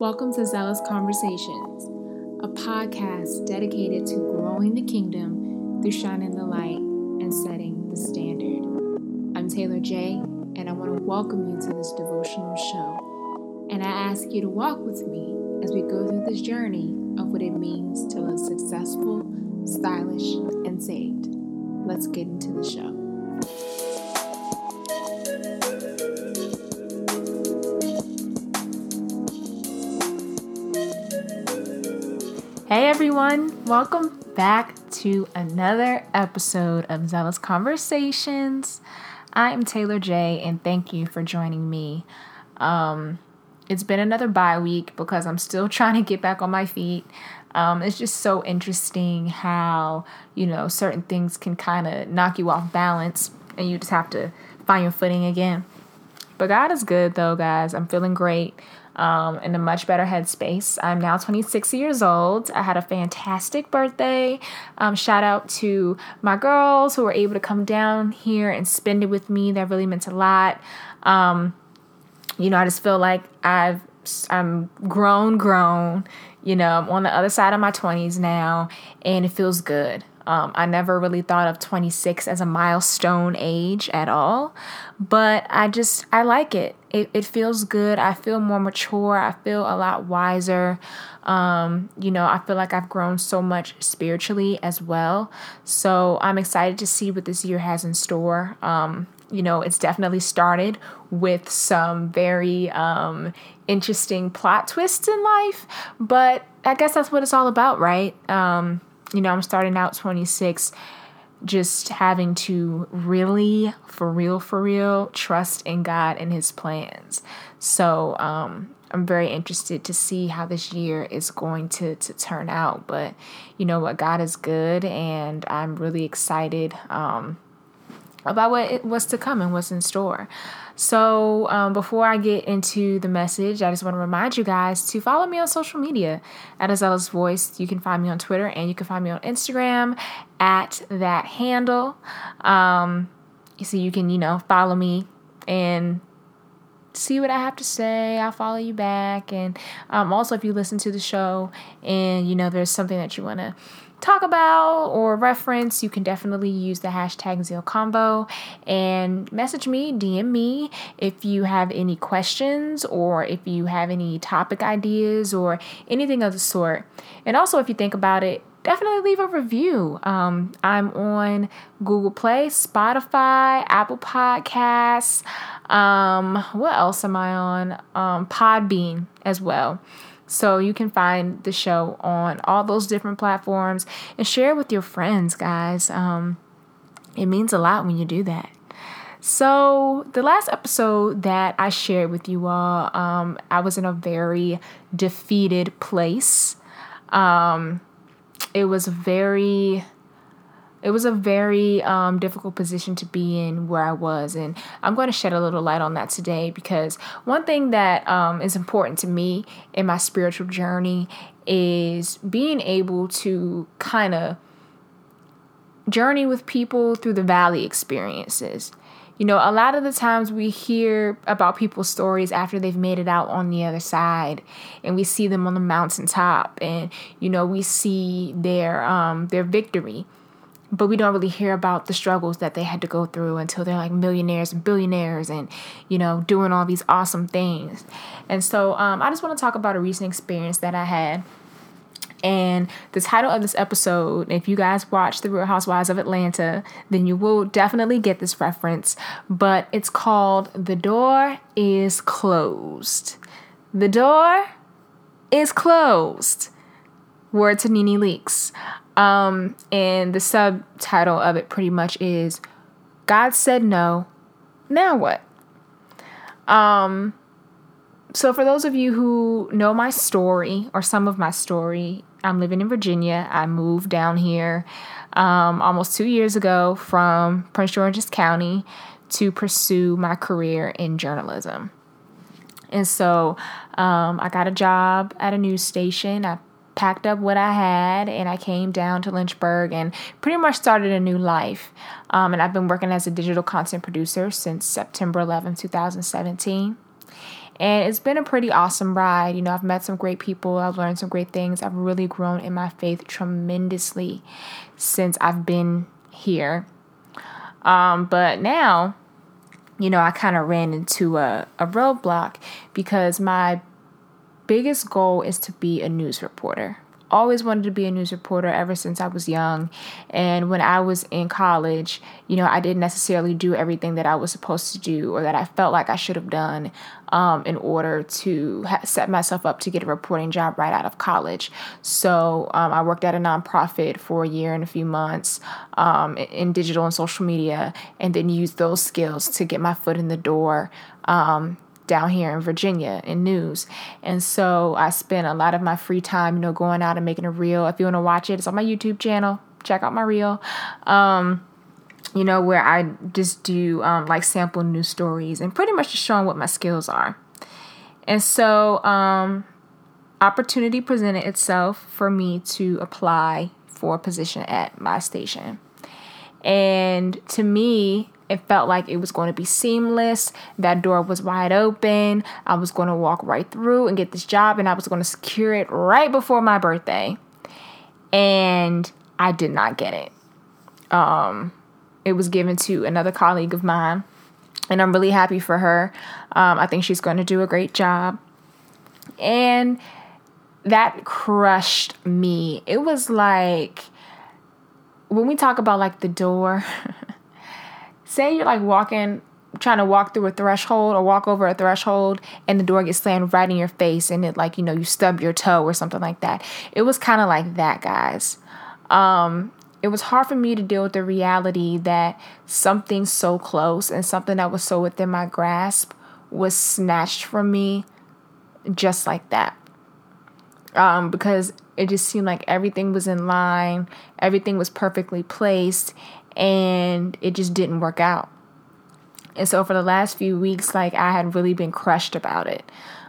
Welcome to Zealous Conversations, a podcast dedicated to growing the kingdom through shining the light and setting the standard. I'm Taylor J, and I want to welcome you to this devotional show. And I ask you to walk with me as we go through this journey of what it means to live successful, stylish, and saved. Let's get into the show. Hey everyone, welcome back to another episode of Zealous Conversations. I am Taylor J, and thank you for joining me. Um, it's been another bye week because I'm still trying to get back on my feet. Um, it's just so interesting how, you know, certain things can kind of knock you off balance and you just have to find your footing again. But God is good though, guys. I'm feeling great um, in a much better headspace. I'm now 26 years old. I had a fantastic birthday. Um, shout out to my girls who were able to come down here and spend it with me. That really meant a lot. Um, you know, I just feel like I've I'm grown, grown. You know, I'm on the other side of my 20s now, and it feels good. Um, I never really thought of 26 as a milestone age at all, but I just, I like it. It, it feels good. I feel more mature. I feel a lot wiser. Um, you know, I feel like I've grown so much spiritually as well. So I'm excited to see what this year has in store. Um, you know, it's definitely started with some very um, interesting plot twists in life, but I guess that's what it's all about, right? Um, you know, I'm starting out 26 just having to really for real for real trust in God and his plans. So, um I'm very interested to see how this year is going to to turn out, but you know what God is good and I'm really excited um about what it, what's to come and what's in store. So, um, before I get into the message, I just want to remind you guys to follow me on social media at A Zealous Voice. You can find me on Twitter and you can find me on Instagram at that handle. Um, so you can, you know, follow me and see what I have to say. I'll follow you back. And um, also, if you listen to the show and you know there's something that you want to talk about or reference, you can definitely use the hashtag ZealConvo and message me, DM me if you have any questions or if you have any topic ideas or anything of the sort. And also, if you think about it, definitely leave a review. Um, I'm on Google Play, Spotify, Apple Podcasts. Um, what else am I on? Um, Podbean as well. So you can find the show on all those different platforms and share with your friends, guys. Um, it means a lot when you do that. So, the last episode that I shared with you all, um, I was in a very defeated place. Um, it was very it was a very um, difficult position to be in where I was. And I'm going to shed a little light on that today because one thing that um, is important to me in my spiritual journey is being able to kind of journey with people through the valley experiences. You know, a lot of the times we hear about people's stories after they've made it out on the other side, and we see them on the mountaintop, and you know, we see their um, their victory but we don't really hear about the struggles that they had to go through until they're like millionaires and billionaires and you know doing all these awesome things and so um, i just want to talk about a recent experience that i had and the title of this episode, if you guys watch The Real Housewives of Atlanta, then you will definitely get this reference. But it's called The Door is Closed. The door is closed. Word to Nene Leakes. Um, and the subtitle of it pretty much is God said no. Now what? Um, so for those of you who know my story or some of my story, I'm living in Virginia. I moved down here um, almost two years ago from Prince George's County to pursue my career in journalism. And so um, I got a job at a news station. I packed up what I had and I came down to Lynchburg and pretty much started a new life. Um, and I've been working as a digital content producer since September 11, 2017. And it's been a pretty awesome ride. You know, I've met some great people, I've learned some great things. I've really grown in my faith tremendously since I've been here. Um, but now, you know, I kind of ran into a, a roadblock because my biggest goal is to be a news reporter always wanted to be a news reporter ever since I was young. And when I was in college, you know, I didn't necessarily do everything that I was supposed to do or that I felt like I should have done um, in order to ha- set myself up to get a reporting job right out of college. So um, I worked at a nonprofit for a year and a few months um, in digital and social media, and then used those skills to get my foot in the door um, down here in Virginia in news. And so I spent a lot of my free time, you know, going out and making a reel. If you want to watch it, it's on my YouTube channel. Check out my reel. Um, you know, where I just do um, like sample news stories and pretty much just showing what my skills are. And so, um, opportunity presented itself for me to apply for a position at my station. And to me, it felt like it was going to be seamless. That door was wide open. I was going to walk right through and get this job, and I was going to secure it right before my birthday. And I did not get it. Um, it was given to another colleague of mine, and I'm really happy for her. Um, I think she's going to do a great job. And that crushed me. It was like when we talk about like the door. say you're like walking trying to walk through a threshold or walk over a threshold and the door gets slammed right in your face and it like you know you stub your toe or something like that. It was kind of like that guys. Um it was hard for me to deal with the reality that something so close and something that was so within my grasp was snatched from me just like that. Um, because it just seemed like everything was in line, everything was perfectly placed, and it just didn't work out. And so for the last few weeks, like I had really been crushed about it.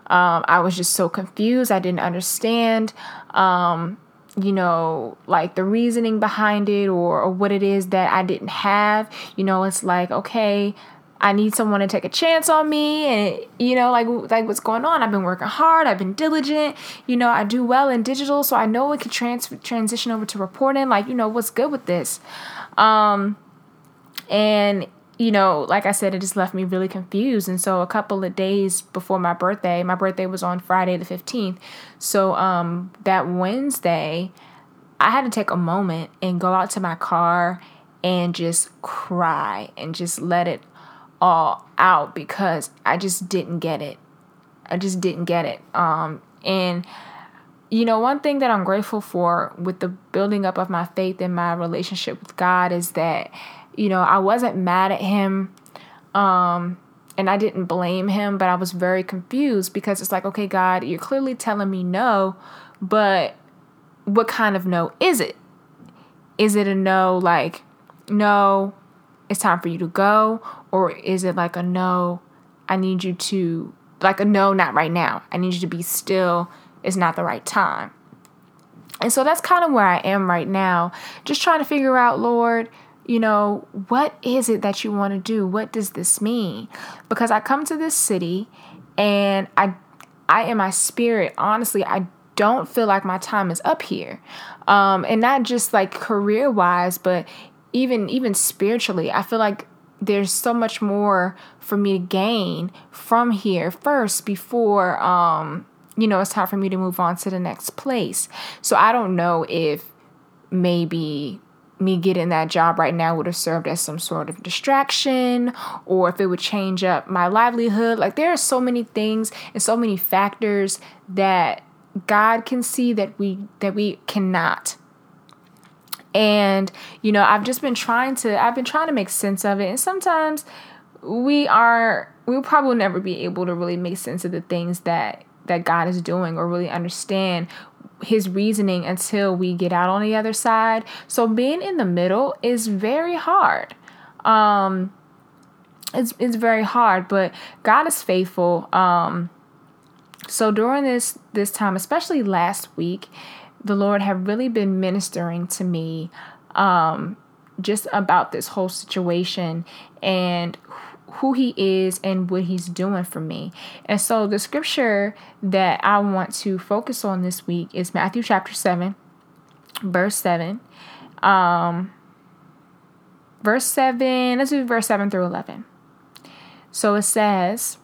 Um, I was just so confused. I didn't understand, um, you know, like the reasoning behind it or, or what it is that I didn't have. You know, it's like, okay, I need someone to take a chance on me and you know like like what's going on I've been working hard I've been diligent you know I do well in digital so I know it could trans- transition over to reporting like you know what's good with this um, and you know, like I said, it just left me really confused. And so a couple of days before my birthday, my birthday was on Friday the 15th. So um that Wednesday, I had to take a moment and go out to my car and just cry and just let it all out because I just didn't get it. I just didn't get it. Um and you know, one thing that I'm grateful for with the building up of my faith and my relationship with God is that, you know, I wasn't mad at Him. Um, and I didn't blame him, but I was very confused because it's like, okay, God, you're clearly telling me no, but what kind of no is it? Is it a no like, no, it's time for you to go? Or is it like a no, I need you to, like a no, not right now. I need you to be still is not the right time. And so that's kind of where I am right now, just trying to figure out, Lord, you know, what is it that you want to do? What does this mean? Because I come to this city and I I in my spirit, honestly, I don't feel like my time is up here. Um, and not just like career wise, but even even spiritually. I feel like there's so much more for me to gain from here first before um you know, it's time for me to move on to the next place. So I don't know if maybe me getting that job right now would have served as some sort of distraction or if it would change up my livelihood. Like there are so many things and so many factors that God can see that we that we cannot. And you know, I've just been trying to I've been trying to make sense of it and sometimes we are we'll probably never be able to really make sense of the things that that God is doing or really understand his reasoning until we get out on the other side. So being in the middle is very hard. Um it's it's very hard, but God is faithful. Um so during this this time, especially last week, the Lord had really been ministering to me um just about this whole situation and who he is and what he's doing for me. And so the scripture that I want to focus on this week is Matthew chapter 7, verse 7. Um verse 7, let's do verse 7 through 11. So it says,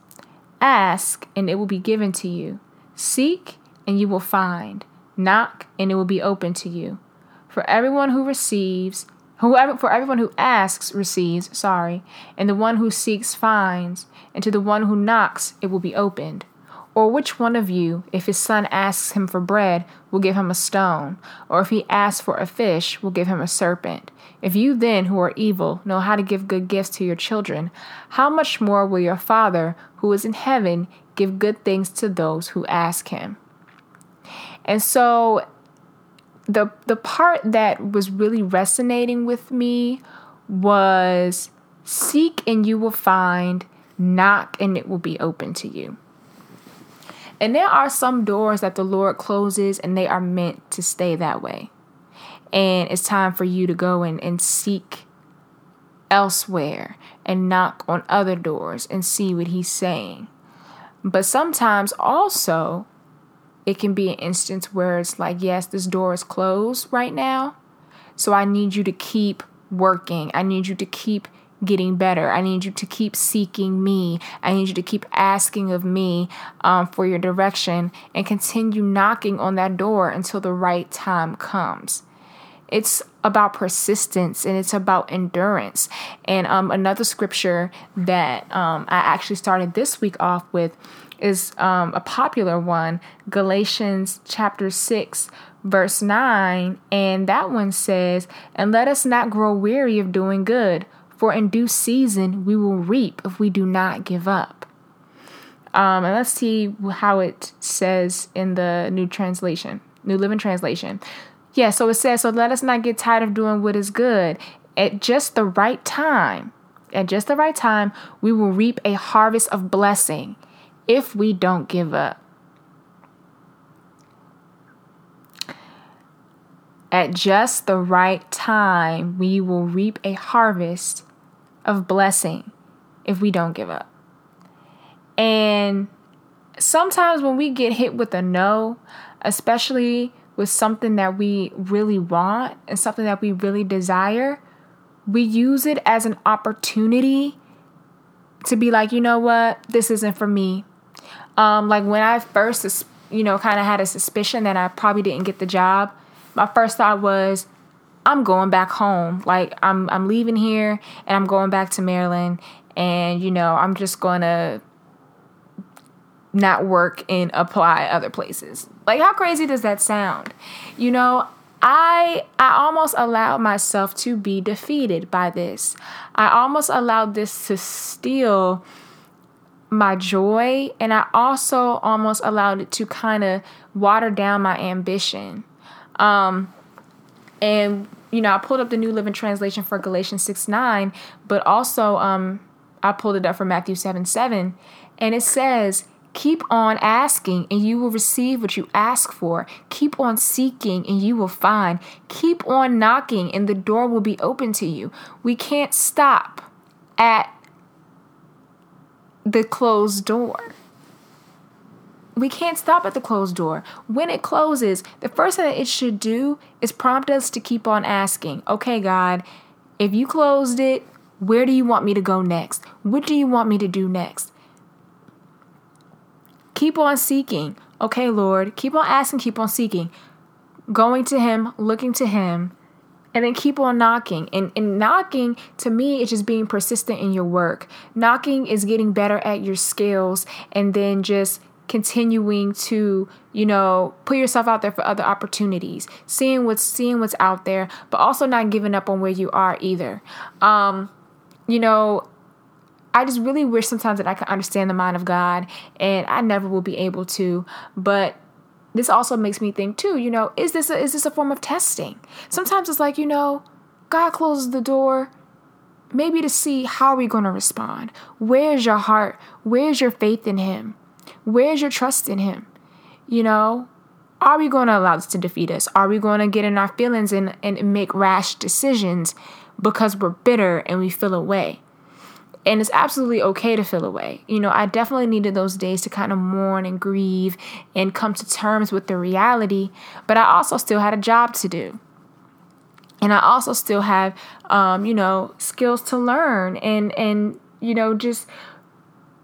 Ask and it will be given to you. Seek and you will find. Knock and it will be open to you. For everyone who receives, Whoever for everyone who asks receives, sorry, and the one who seeks finds, and to the one who knocks it will be opened. Or which one of you, if his son asks him for bread, will give him a stone, or if he asks for a fish, will give him a serpent? If you then, who are evil, know how to give good gifts to your children, how much more will your Father, who is in heaven, give good things to those who ask him? And so the the part that was really resonating with me was seek and you will find, knock and it will be open to you. And there are some doors that the Lord closes and they are meant to stay that way. And it's time for you to go and, and seek elsewhere and knock on other doors and see what He's saying. But sometimes also, it can be an instance where it's like, yes, this door is closed right now. So I need you to keep working. I need you to keep getting better. I need you to keep seeking me. I need you to keep asking of me um, for your direction and continue knocking on that door until the right time comes. It's about persistence and it's about endurance. And um, another scripture that um, I actually started this week off with is um, a popular one, Galatians chapter 6, verse 9. And that one says, And let us not grow weary of doing good, for in due season we will reap if we do not give up. Um, and let's see how it says in the New Translation, New Living Translation. Yeah, so it says, So let us not get tired of doing what is good. At just the right time, at just the right time, we will reap a harvest of blessing if we don't give up. At just the right time, we will reap a harvest of blessing if we don't give up. And sometimes when we get hit with a no, especially with something that we really want and something that we really desire, we use it as an opportunity to be like, you know what, this isn't for me. Um, like when I first, you know, kind of had a suspicion that I probably didn't get the job, my first thought was, I'm going back home. Like I'm, I'm leaving here and I'm going back to Maryland, and you know, I'm just gonna not work and apply other places. Like how crazy does that sound? You know, I I almost allowed myself to be defeated by this. I almost allowed this to steal my joy and I also almost allowed it to kind of water down my ambition. Um, and you know, I pulled up the New Living Translation for Galatians 6 9, but also um, I pulled it up for Matthew 7 7, and it says, Keep on asking, and you will receive what you ask for. Keep on seeking, and you will find. Keep on knocking, and the door will be open to you. We can't stop at the closed door. We can't stop at the closed door. When it closes, the first thing that it should do is prompt us to keep on asking, okay, God, if you closed it, where do you want me to go next? What do you want me to do next? Keep on seeking. Okay, Lord, keep on asking, keep on seeking. Going to Him, looking to Him, and then keep on knocking. And, and knocking to me is just being persistent in your work. Knocking is getting better at your skills and then just continuing to you know put yourself out there for other opportunities seeing what's seeing what's out there but also not giving up on where you are either um you know I just really wish sometimes that I could understand the mind of God, and I never will be able to. But this also makes me think too, you know, is this a, is this a form of testing? Sometimes it's like, you know, God closes the door maybe to see how are we going to respond? Where's your heart? Where's your faith in him? Where's your trust in him? You know, are we going to allow this to defeat us? Are we going to get in our feelings and, and make rash decisions because we're bitter and we feel away? And it's absolutely okay to feel away. You know, I definitely needed those days to kind of mourn and grieve and come to terms with the reality, but I also still had a job to do. And I also still have, um, you know, skills to learn and, and, you know, just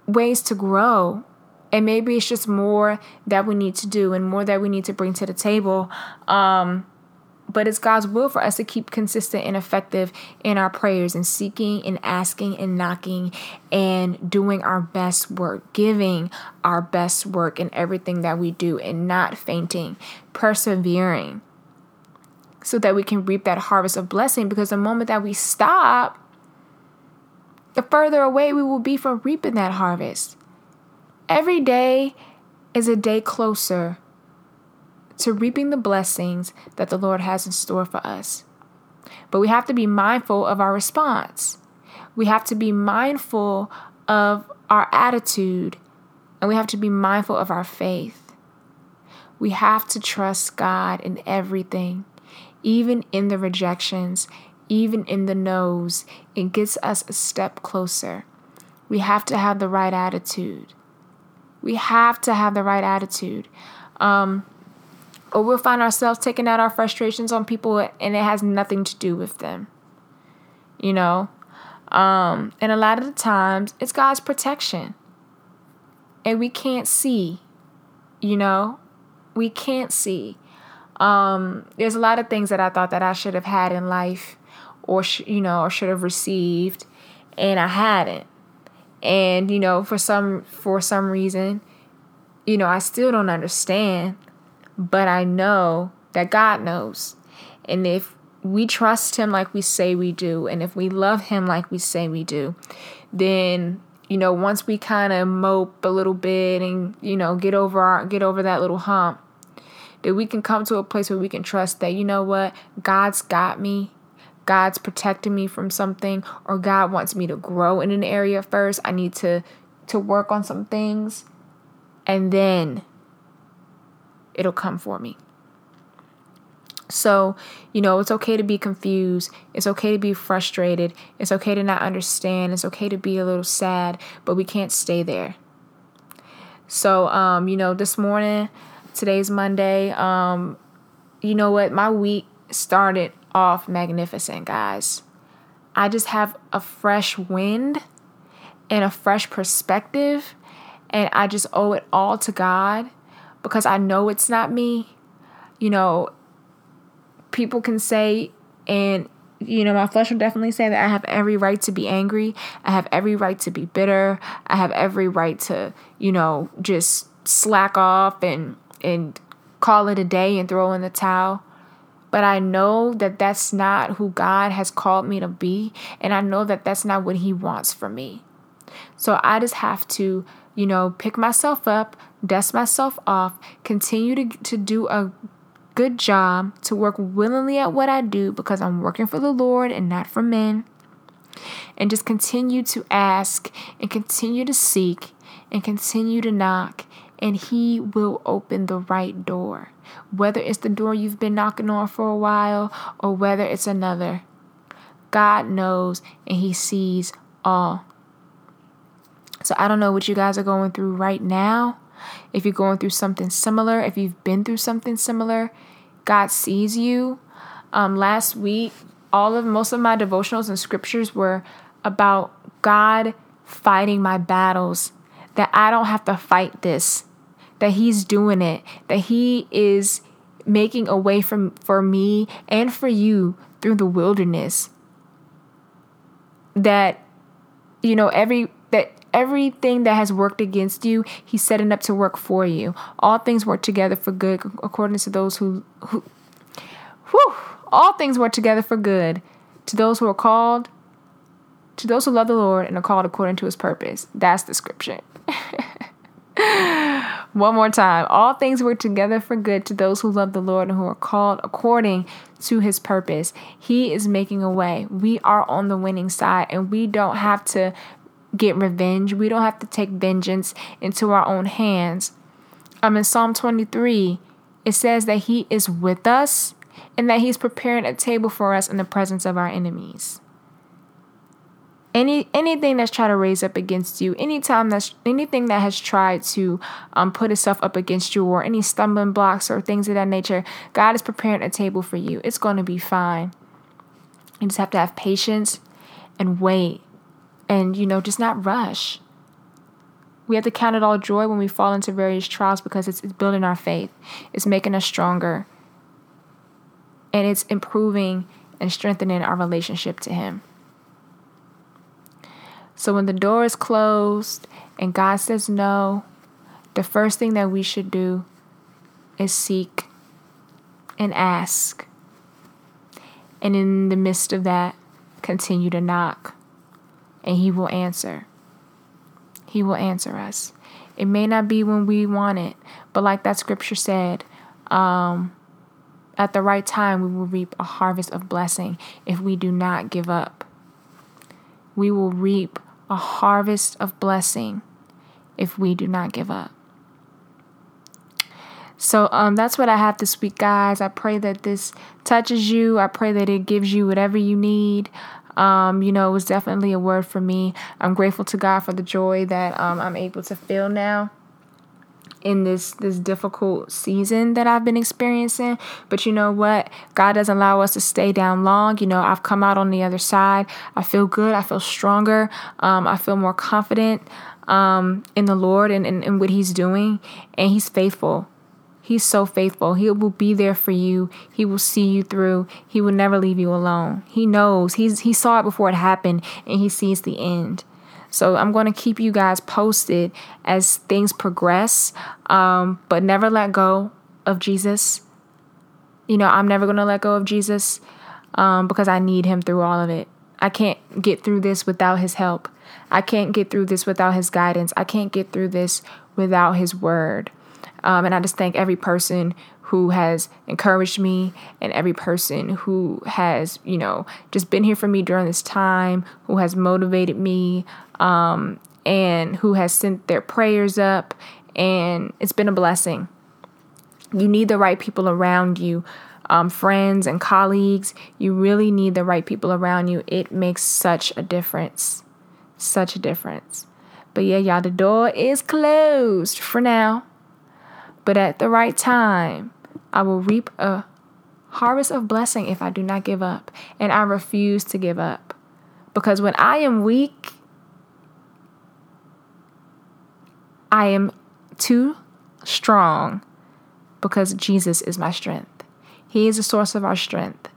ways to grow. And maybe it's just more that we need to do and more that we need to bring to the table. Um, but it's God's will for us to keep consistent and effective in our prayers and seeking and asking and knocking and doing our best work, giving our best work in everything that we do and not fainting, persevering so that we can reap that harvest of blessing because the moment that we stop, the further away we will be from reaping that harvest. Every day is a day closer to reaping the blessings that the Lord has in store for us. But we have to be mindful of our response. We have to be mindful of our attitude, and we have to be mindful of our faith. We have to trust God in everything, even in the rejections, even in the no's. It gets us a step closer. We have to have the right attitude. We have to have the right attitude. Um, or we'll find ourselves taking out our frustrations on people and it has nothing to do with them. You know? Um, and a lot of the times it's God's protection. And we can't see, you know? We can't see. Um, there's a lot of things that I thought that I should have had in life or sh- you know, or should have received and I hadn't. And you know, for some for some reason, you know, I still don't understand but I know that God knows. And if we trust Him like we say we do, and if we love Him like we say we do, then you know once we kind of mope a little bit and you know get over our get over that little hump, that we can come to a place where we can trust that you know what God's got me. God's protecting me from something or God wants me to grow in an area first. I need to to work on some things and then it'll come for me. So, you know, it's okay to be confused. It's okay to be frustrated. It's okay to not understand. It's okay to be a little sad, but we can't stay there. So, um, you know, this morning, today's Monday, um, you know what? My week started off magnificent, guys. I just have a fresh wind and a fresh perspective, and I just owe it all to God because I know it's not me. You know, people can say, and you know, my flesh will definitely say that I have every right to be angry. I have every right to be bitter. I have every right to, you know, just slack off and and call it a day and throw in the towel. But I know that that's not who God has called me to be, and I know that that's not what He wants for me. So I just have to, you know, pick myself up, dust myself off, continue to, to do a good job, to work willingly at what I do because I'm working for the Lord and not for men. And just continue to ask and continue to seek and continue to knock, and He will open the right door. Whether it's the door you've been knocking on for a while or whether it's another, God knows and He sees all. So I don't know what you guys are going through right now. If you're going through something similar, if you've been through something similar, God sees you. Um, last week, all of most of my devotionals and scriptures were about God fighting my battles. That I don't have to fight this. That He's doing it. That He is making a way from for me and for you through the wilderness. That you know every that everything that has worked against you, he's setting up to work for you. All things work together for good according to those who who whew, all things work together for good to those who are called to those who love the Lord and are called according to his purpose. That's the scripture. One more time. All things work together for good to those who love the Lord and who are called according to his purpose. He is making a way. We are on the winning side and we don't have to get revenge. We don't have to take vengeance into our own hands. Um, in Psalm 23, it says that He is with us and that He's preparing a table for us in the presence of our enemies. any anything that's tried to raise up against you anytime that's anything that has tried to um, put itself up against you or any stumbling blocks or things of that nature god is preparing a table for you it's going to be fine you just have to have patience and wait and you know just not rush we have to count it all joy when we fall into various trials because it's, it's building our faith it's making us stronger and it's improving and strengthening our relationship to him so when the door is closed and God says no, the first thing that we should do is seek and ask. And in the midst of that, continue to knock. And He will answer. He will answer us. It may not be when we want it, but like that scripture said, um, at the right time, we will reap a harvest of blessing if we do not give up. We will reap a harvest of blessing if we do not give up. So um, that's what I have this week, guys. I pray that this touches you. I pray that it gives you whatever you need. Um, you know, it was definitely a word for me. I'm grateful to God for the joy that um, I'm able to feel now in this this difficult season that I've been experiencing. But you know what? God doesn't allow us to stay down long. You know, I've come out on the other side. I feel good. I feel stronger. Um, I feel more confident um, in the Lord and, and, and what He's doing. And He's faithful. He's so faithful. He will be there for you. He will see you through. He will never leave you alone. He knows. He's he saw it before it happened and he sees the end. So I'm going to keep you guys posted as things progress, um, but never let go of Jesus. You know, I'm never going to let go of Jesus um, because I need him through all of it. I can't get through this without his help. I can't get through this without his guidance. I can't get through this without his word. Um, and I just thank every person who has encouraged me and every person who has, you know, just been here for me during this time, who has motivated me, um, and who has sent their prayers up. And it's been a blessing. You need the right people around you, um, friends and colleagues. You really need the right people around you. It makes such a difference. Such a difference. But yeah, y'all, the door is closed for now. But at the right time, I will reap a harvest of blessing if I do not give up. And I refuse to give up. Because when I am weak, I am too strong because Jesus is my strength. He is the source of our strength.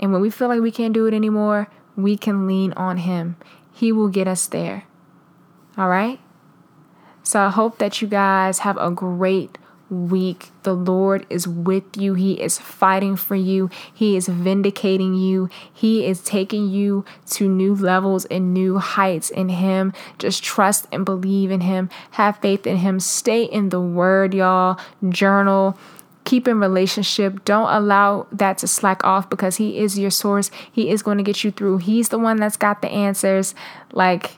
And when we feel like we can't do it anymore, we can lean on Him. He will get us there. All right? So I hope that you guys have a great week. The Lord is with you. He is fighting for you. He is vindicating you. He is taking you to new levels and new heights in Him. Just trust and believe in Him. Have faith in Him. Stay in the Word, y'all. Journal. Keep in relationship. Don't allow that to slack off because He is your source. He is going to get you through. He's the one that's got the answers. Like,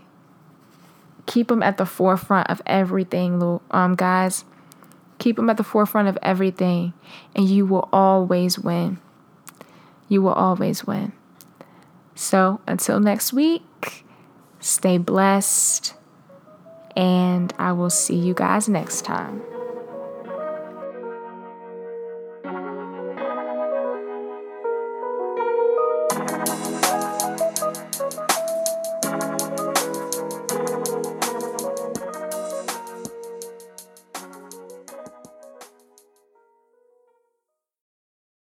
keep Him at the forefront of everything, um, guys. Keep Him at the forefront of everything, and you will always win. You will always win. So until next week, stay blessed, and I will see you guys next time.